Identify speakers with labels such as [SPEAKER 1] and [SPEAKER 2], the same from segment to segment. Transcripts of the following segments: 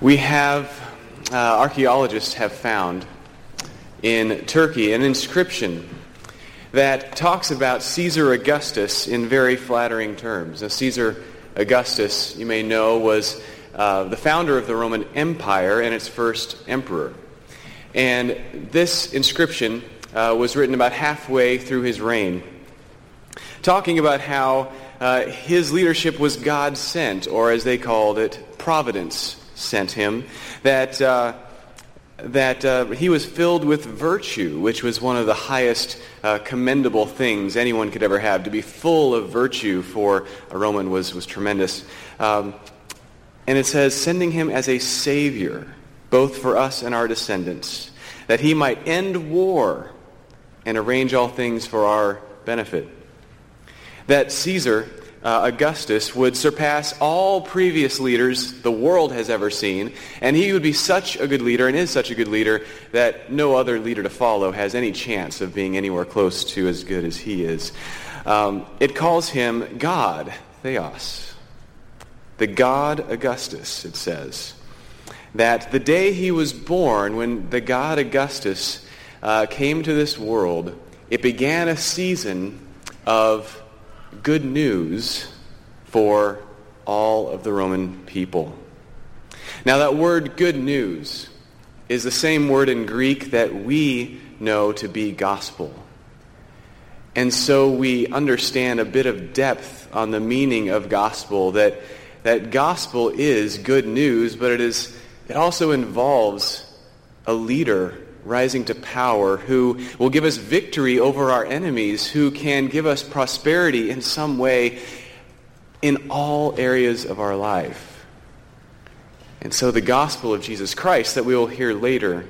[SPEAKER 1] We have, uh, archaeologists have found in Turkey an inscription that talks about Caesar Augustus in very flattering terms. Now, Caesar Augustus, you may know, was uh, the founder of the Roman Empire and its first emperor. And this inscription uh, was written about halfway through his reign, talking about how uh, his leadership was God sent, or as they called it, providence sent him, that, uh, that uh, he was filled with virtue, which was one of the highest uh, commendable things anyone could ever have. To be full of virtue for a Roman was, was tremendous. Um, and it says, sending him as a savior, both for us and our descendants, that he might end war and arrange all things for our benefit. That Caesar uh, Augustus would surpass all previous leaders the world has ever seen, and he would be such a good leader and is such a good leader that no other leader to follow has any chance of being anywhere close to as good as he is. Um, it calls him God, Theos. The God Augustus, it says. That the day he was born, when the God Augustus uh, came to this world, it began a season of good news for all of the Roman people. Now, that word good news is the same word in Greek that we know to be gospel. And so we understand a bit of depth on the meaning of gospel, that, that gospel is good news, but it, is, it also involves a leader rising to power, who will give us victory over our enemies, who can give us prosperity in some way in all areas of our life. And so the gospel of Jesus Christ that we will hear later,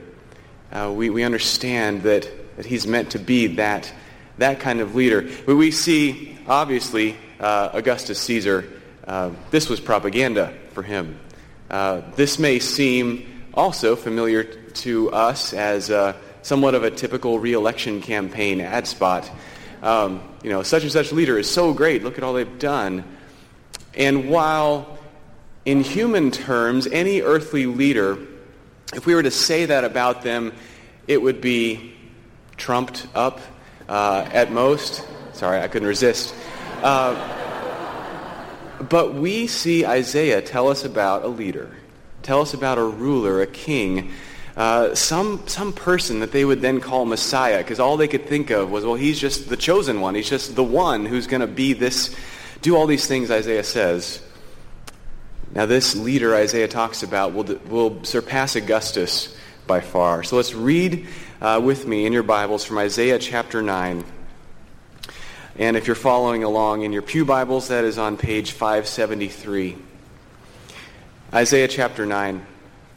[SPEAKER 1] uh, we, we understand that, that he's meant to be that, that kind of leader. But we see, obviously, uh, Augustus Caesar, uh, this was propaganda for him. Uh, this may seem also familiar to us as somewhat of a typical reelection campaign ad spot. Um, you know, such and such leader is so great. Look at all they've done. And while in human terms, any earthly leader, if we were to say that about them, it would be trumped up uh, at most. Sorry, I couldn't resist. Uh, but we see Isaiah tell us about a leader, tell us about a ruler, a king uh, some, some person that they would then call Messiah, because all they could think of was, well, he's just the chosen one. He's just the one who's going to be this, do all these things Isaiah says. Now, this leader Isaiah talks about will, will surpass Augustus by far. So let's read uh, with me in your Bibles from Isaiah chapter 9. And if you're following along in your Pew Bibles, that is on page 573. Isaiah chapter 9.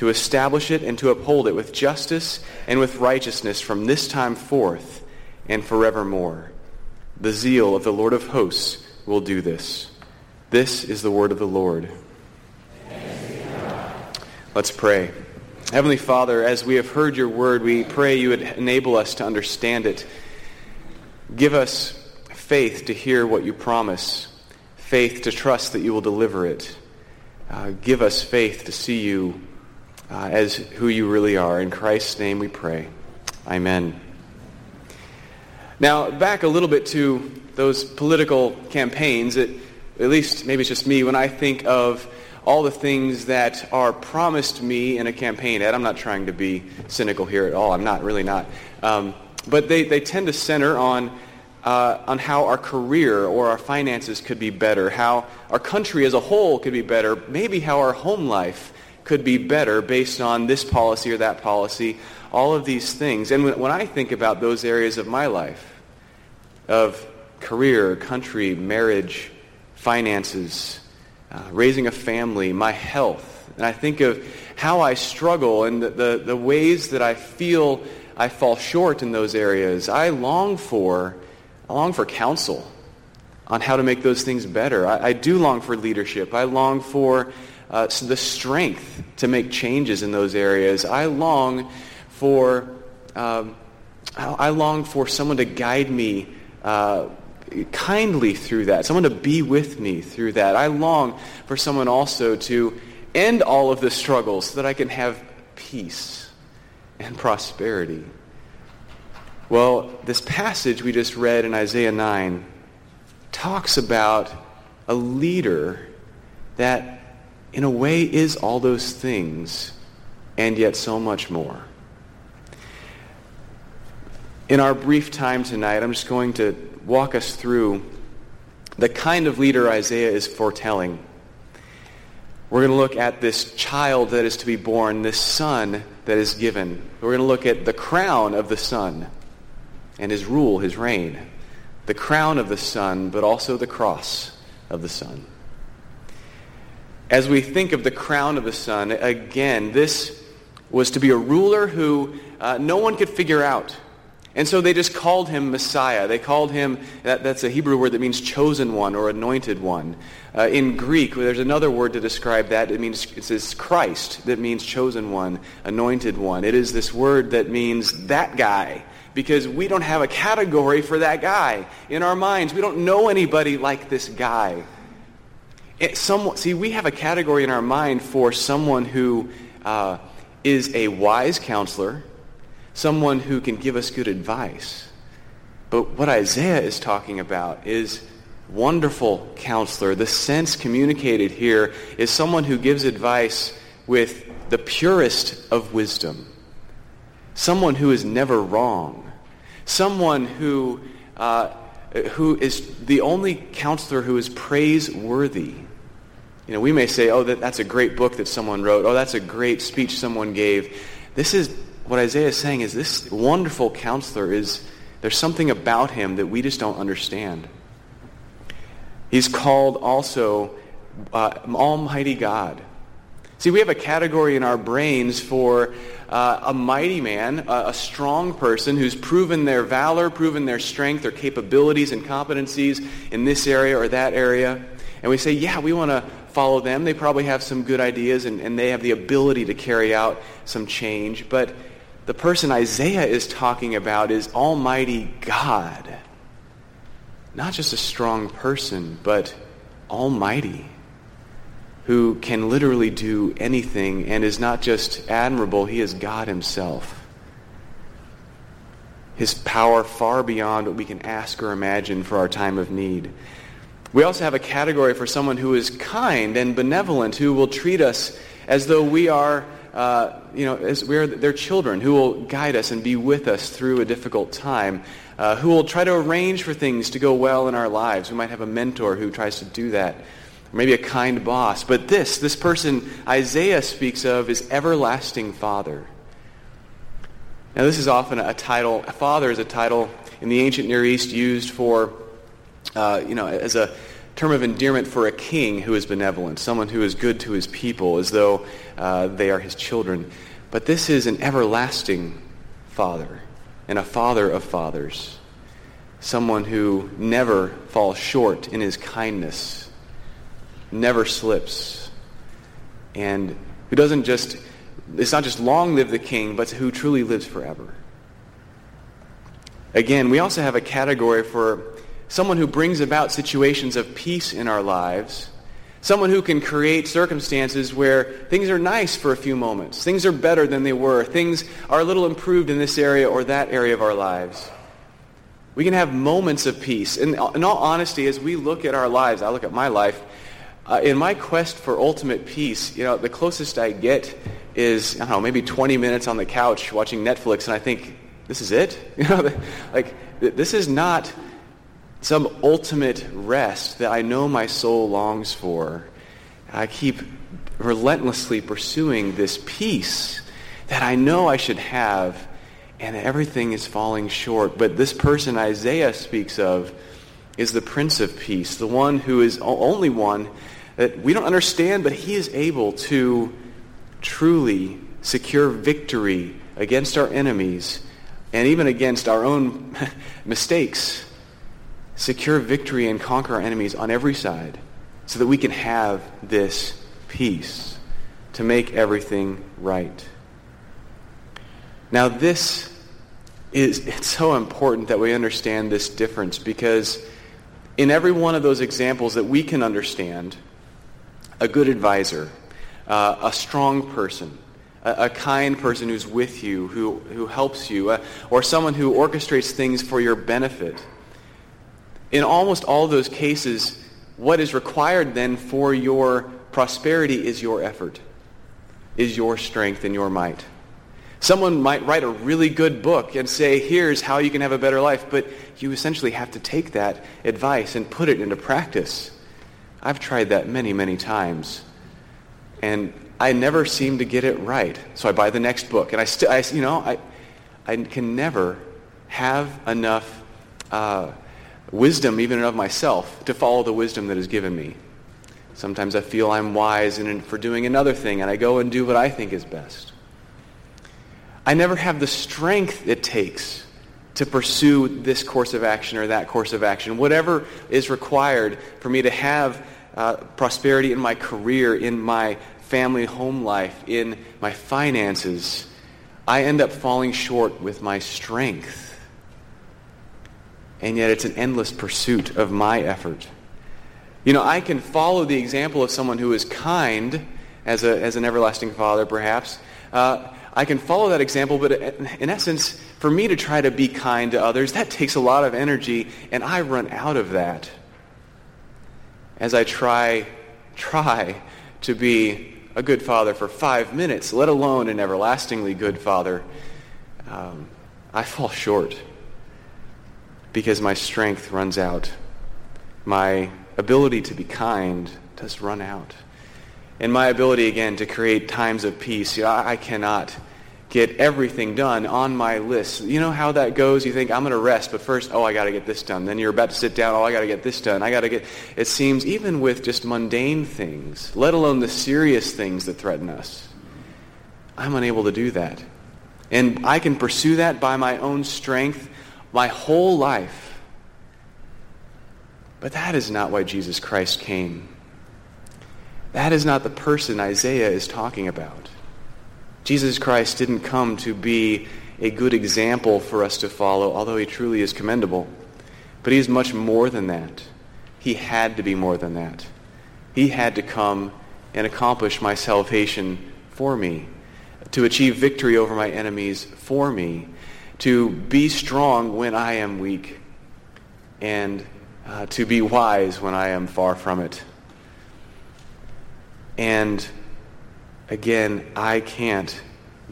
[SPEAKER 1] to establish it and to uphold it with justice and with righteousness from this time forth and forevermore. The zeal of the Lord of hosts will do this. This is the word of the Lord. Let's pray. Heavenly Father, as we have heard your word, we pray you would enable us to understand it. Give us faith to hear what you promise, faith to trust that you will deliver it. Uh, give us faith to see you uh, as who you really are. In Christ's name we pray. Amen. Now, back a little bit to those political campaigns, it, at least maybe it's just me, when I think of all the things that are promised me in a campaign ad. I'm not trying to be cynical here at all. I'm not, really not. Um, but they, they tend to center on, uh, on how our career or our finances could be better, how our country as a whole could be better, maybe how our home life could be better based on this policy or that policy, all of these things. And when, I think about those areas of my life, of career, country, marriage, finances, uh, raising a family, my health, and I think of how I struggle and the, the, the ways that I feel I fall short in those areas, I long for, I long for counsel on how to make those things better. I, I do long for leadership. I long for uh, the strength to make changes in those areas. I long for, um, I long for someone to guide me uh, kindly through that, someone to be with me through that. I long for someone also to end all of the struggles so that I can have peace and prosperity. Well, this passage we just read in Isaiah 9 talks about a leader that, in a way, is all those things and yet so much more. In our brief time tonight, I'm just going to walk us through the kind of leader Isaiah is foretelling we're going to look at this child that is to be born, this son that is given. We're going to look at the crown of the son and his rule, his reign. The crown of the son, but also the cross of the son. As we think of the crown of the son, again, this was to be a ruler who uh, no one could figure out. And so they just called him Messiah. They called him, that, that's a Hebrew word that means chosen one or anointed one. Uh, in Greek, there's another word to describe that. It means, it says Christ, that means chosen one, anointed one. It is this word that means that guy. Because we don't have a category for that guy in our minds. We don't know anybody like this guy. It, some, see, we have a category in our mind for someone who uh, is a wise counselor, someone who can give us good advice. But what Isaiah is talking about is wonderful counselor. The sense communicated here is someone who gives advice with the purest of wisdom. Someone who is never wrong. Someone who, uh, who is the only counselor who is praiseworthy. You know, we may say, oh, that, that's a great book that someone wrote. Oh, that's a great speech someone gave. This is what Isaiah is saying is this wonderful counselor is, there's something about him that we just don't understand. He's called also uh, Almighty God. See, we have a category in our brains for uh, a mighty man, a, a, strong person who's proven their valor, proven their strength, their capabilities and competencies in this area or that area. And we say, yeah, we want to follow them. They probably have some good ideas and, and they have the ability to carry out some change. But the person Isaiah is talking about is Almighty God. Not just a strong person, but Almighty, who can literally do anything and is not just admirable, he is God himself. His power far beyond what we can ask or imagine for our time of need. We also have a category for someone who is kind and benevolent, who will treat us as though we are uh, you know, as we're their children who will guide us and be with us through a difficult time, uh, who will try to arrange for things to go well in our lives. We might have a mentor who tries to do that, or maybe a kind boss. But this, this person Isaiah speaks of is everlasting Father. Now, this is often a title, father is a title in the ancient Near East used for, uh, you know, as a term of endearment for a king who is benevolent, someone who is good to his people as though uh, they are his children. But this is an everlasting father and a father of fathers, someone who never falls short in his kindness, never slips, and who doesn't just, it's not just long live the king, but who truly lives forever. Again, we also have a category for someone who brings about situations of peace in our lives, someone who can create circumstances where things are nice for a few moments, things are better than they were, things are a little improved in this area or that area of our lives. We can have moments of peace. And in all honesty, as we look at our lives, I look at my life, uh, in my quest for ultimate peace, you know, the closest I get is, I don't know, maybe 20 minutes on the couch watching Netflix, and I think, this is it? You know, like, this is not some ultimate rest that I know my soul longs for. I keep relentlessly pursuing this peace that I know I should have, and everything is falling short. But this person Isaiah speaks of is the Prince of Peace, the one who is only one that we don't understand, but he is able to truly secure victory against our enemies and even against our own mistakes. Secure victory and conquer our enemies on every side so that we can have this peace to make everything right. Now this is it's so important that we understand this difference because in every one of those examples that we can understand, a good advisor, uh, a strong person, a, a, kind person who's with you, who, who helps you, uh, or someone who orchestrates things for your benefit. In almost all those cases, what is required then for your prosperity is your effort, is your strength and your might. Someone might write a really good book and say, here's how you can have a better life, but you essentially have to take that advice and put it into practice. I've tried that many, many times. And I never seem to get it right. So I buy the next book. And I still, you know, I, I can never have enough uh, wisdom, even of myself, to follow the wisdom that is given me. Sometimes I feel I'm wise in, for doing another thing, and I go and do what I think is best. I never have the strength it takes to pursue this course of action or that course of action. Whatever is required for me to have uh, prosperity in my career, in my family home life, in my finances, I end up falling short with my strength. And yet it's an endless pursuit of my effort. You know, I can follow the example of someone who is kind as, a, as an everlasting father, perhaps. Uh, I can follow that example, but in essence, for me to try to be kind to others, that takes a lot of energy, and I run out of that as I try, try to be a good father for five minutes, let alone an everlastingly good father. Um, I fall short because my strength runs out. My ability to be kind does run out and my ability again to create times of peace. You know, I, I cannot get everything done on my list. You know how that goes? You think, I'm going to rest, but first, oh, I got to get this done. Then you're about to sit down, oh, I got to get this done. I got to get... It seems even with just mundane things, let alone the serious things that threaten us, I'm unable to do that. And I can pursue that by my own strength my whole life. But that is not why Jesus Christ came. That is not the person Isaiah is talking about. Jesus Christ didn't come to be a good example for us to follow, although he truly is commendable. But he is much more than that. He had to be more than that. He had to come and accomplish my salvation for me, to achieve victory over my enemies for me, to be strong when I am weak, and uh, to be wise when I am far from it. And again, I can't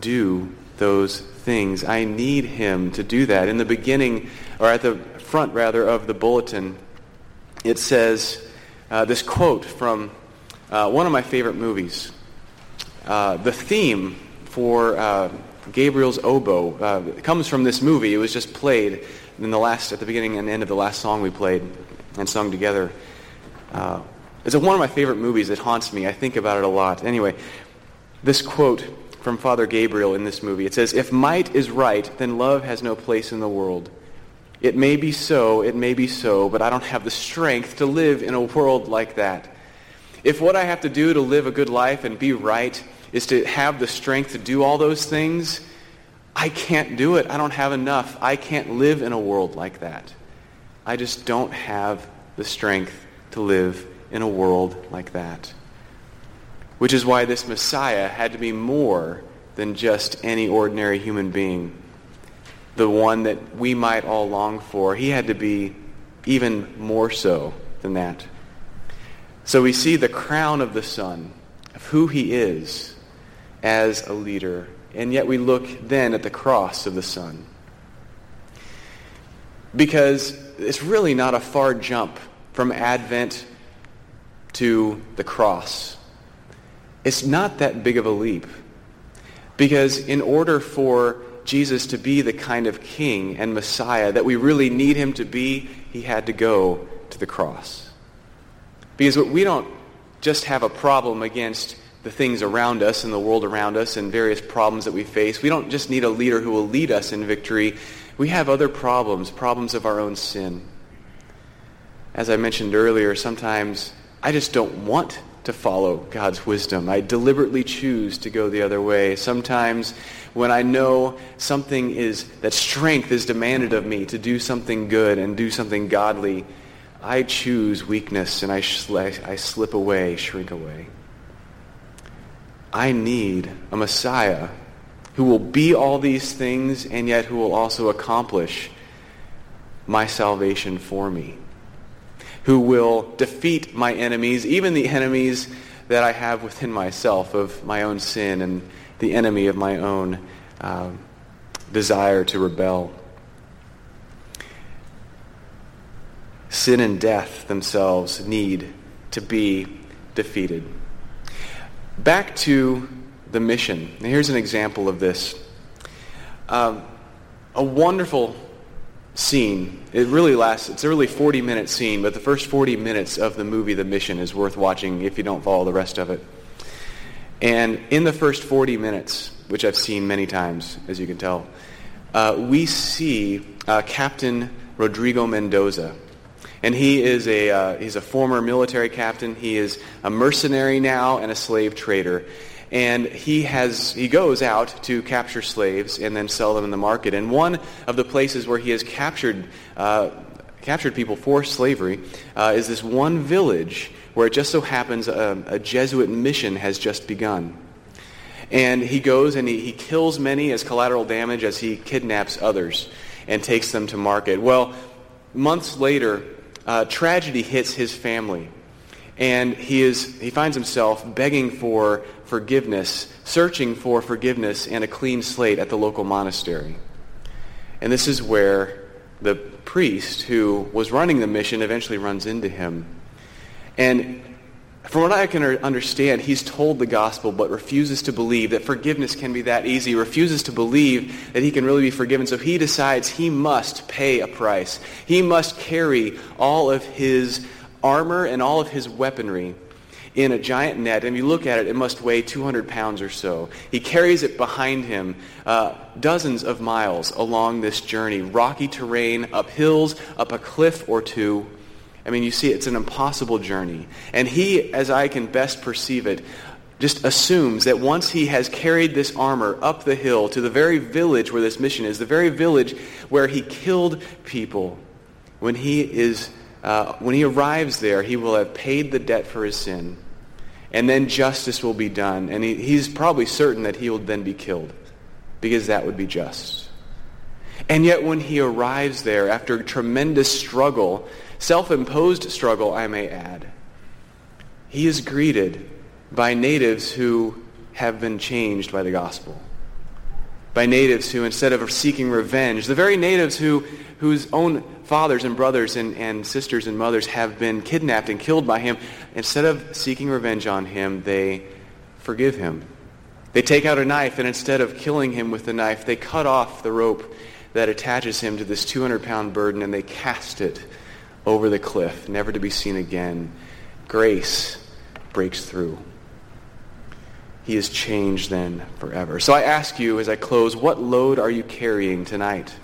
[SPEAKER 1] do those things. I need him to do that. In the beginning, or at the front rather, of the bulletin, it says uh, this quote from uh, one of my favorite movies. Uh, the theme for uh, Gabriel's oboe uh, comes from this movie. It was just played in the last, at the beginning and end of the last song we played and sung together. Uh, it's one of my favorite movies. It haunts me. I think about it a lot. Anyway, this quote from Father Gabriel in this movie. It says, If might is right, then love has no place in the world. It may be so, it may be so, but I don't have the strength to live in a world like that. If what I have to do to live a good life and be right is to have the strength to do all those things, I can't do it. I don't have enough. I can't live in a world like that. I just don't have the strength to live in a world like that. Which is why this Messiah had to be more than just any ordinary human being. The one that we might all long for. He had to be even more so than that. So we see the crown of the Son, of who he is as a leader. And yet we look then at the cross of the Son. Because it's really not a far jump from Advent to the cross. It's not that big of a leap. Because in order for Jesus to be the kind of king and Messiah that we really need him to be, he had to go to the cross. Because we don't just have a problem against the things around us and the world around us and various problems that we face. We don't just need a leader who will lead us in victory. We have other problems, problems of our own sin. As I mentioned earlier, sometimes I just don't want to follow God's wisdom. I deliberately choose to go the other way. Sometimes when I know something is, that strength is demanded of me to do something good and do something godly, I choose weakness and I, I slip away, shrink away. I need a Messiah who will be all these things and yet who will also accomplish my salvation for me. Who will defeat my enemies, even the enemies that I have within myself of my own sin and the enemy of my own uh, desire to rebel. Sin and death themselves need to be defeated. Back to the mission. Now here's an example of this. Um, a wonderful scene. It really lasts, it's a really 40 minute scene, but the first 40 minutes of the movie The Mission is worth watching if you don't follow the rest of it. And in the first 40 minutes, which I've seen many times, as you can tell, uh, we see uh, Captain Rodrigo Mendoza. And he is a, uh, he's a former military captain. He is a mercenary now and a slave trader. And he, has, he goes out to capture slaves and then sell them in the market. And one of the places where he has captured, uh, captured people for slavery uh, is this one village where it just so happens a, a Jesuit mission has just begun. And he goes and he, he kills many as collateral damage as he kidnaps others and takes them to market. Well, months later, uh, tragedy hits his family. And he, is, he finds himself begging for forgiveness, searching for forgiveness and a clean slate at the local monastery. And this is where the priest who was running the mission eventually runs into him. And from what I can understand, he's told the gospel but refuses to believe that forgiveness can be that easy, refuses to believe that he can really be forgiven. So he decides he must pay a price. He must carry all of his armor and all of his weaponry in a giant net. And if you look at it, it must weigh 200 pounds or so. He carries it behind him uh, dozens of miles along this journey, rocky terrain, up hills, up a cliff or two. I mean, you see, it's an impossible journey. And he, as I can best perceive it, just assumes that once he has carried this armor up the hill to the very village where this mission is, the very village where he killed people, when he is uh, when he arrives there, he will have paid the debt for his sin, and then justice will be done. And he, he's probably certain that he will then be killed, because that would be just. And yet when he arrives there, after a tremendous struggle, self-imposed struggle, I may add, he is greeted by natives who have been changed by the gospel. By natives who, instead of seeking revenge, the very natives who, whose own fathers and brothers and, and sisters and mothers have been kidnapped and killed by him, instead of seeking revenge on him, they forgive him. They take out a knife, and instead of killing him with the knife, they cut off the rope that attaches him to this 200-pound burden, and they cast it over the cliff, never to be seen again. Grace breaks through. He is changed then forever. So I ask you as I close, what load are you carrying tonight?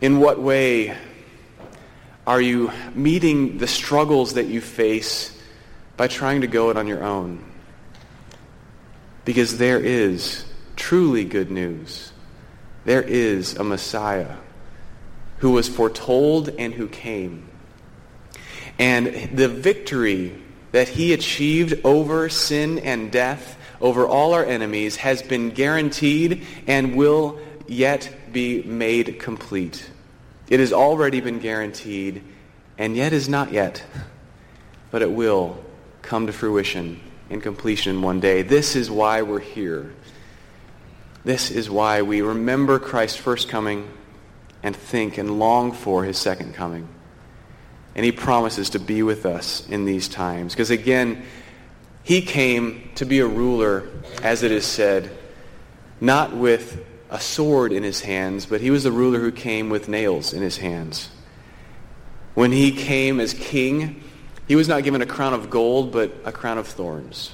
[SPEAKER 1] In what way are you meeting the struggles that you face by trying to go it on your own? Because there is truly good news. There is a Messiah who was foretold and who came. And the victory that he achieved over sin and death, over all our enemies, has been guaranteed and will yet be made complete. It has already been guaranteed and yet is not yet. but it will come to fruition and completion one day. This is why we're here. This is why we remember Christ's first coming and think and long for his second coming. And he promises to be with us in these times. Because again, he came to be a ruler, as it is said, not with a sword in his hands, but he was the ruler who came with nails in his hands. When he came as king, he was not given a crown of gold, but a crown of thorns.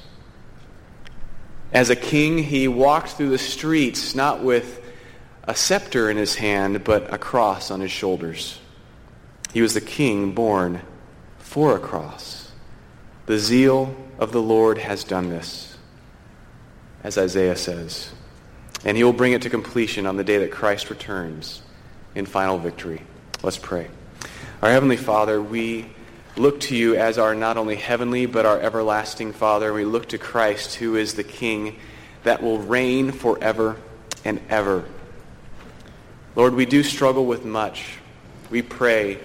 [SPEAKER 1] As a king, he walked through the streets not with a scepter in his hand, but a cross on his shoulders. He was the king born for a cross. The zeal of the Lord has done this, as Isaiah says. And he will bring it to completion on the day that Christ returns in final victory. Let's pray. Our Heavenly Father, we look to you as our not only heavenly but our everlasting Father. We look to Christ who is the King that will reign forever and ever. Lord, we do struggle with much. We pray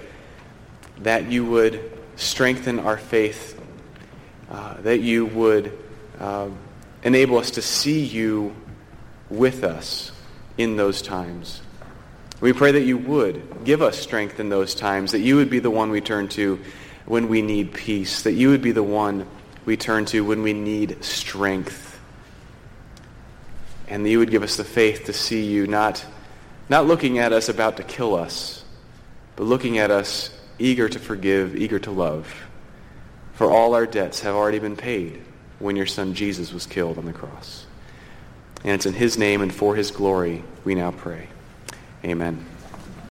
[SPEAKER 1] that you would strengthen our faith, uh, that you would uh, enable us to see you with us in those times. We pray that you would give us strength in those times, that you would be the one we turn to when we need peace, that you would be the one we turn to when we need strength. And that you would give us the faith to see you not, not looking at us about to kill us, but looking at us eager to forgive, eager to love. For all our debts have already been paid when your son Jesus was killed on the cross. And it's in his name and for his glory we now pray. Amen.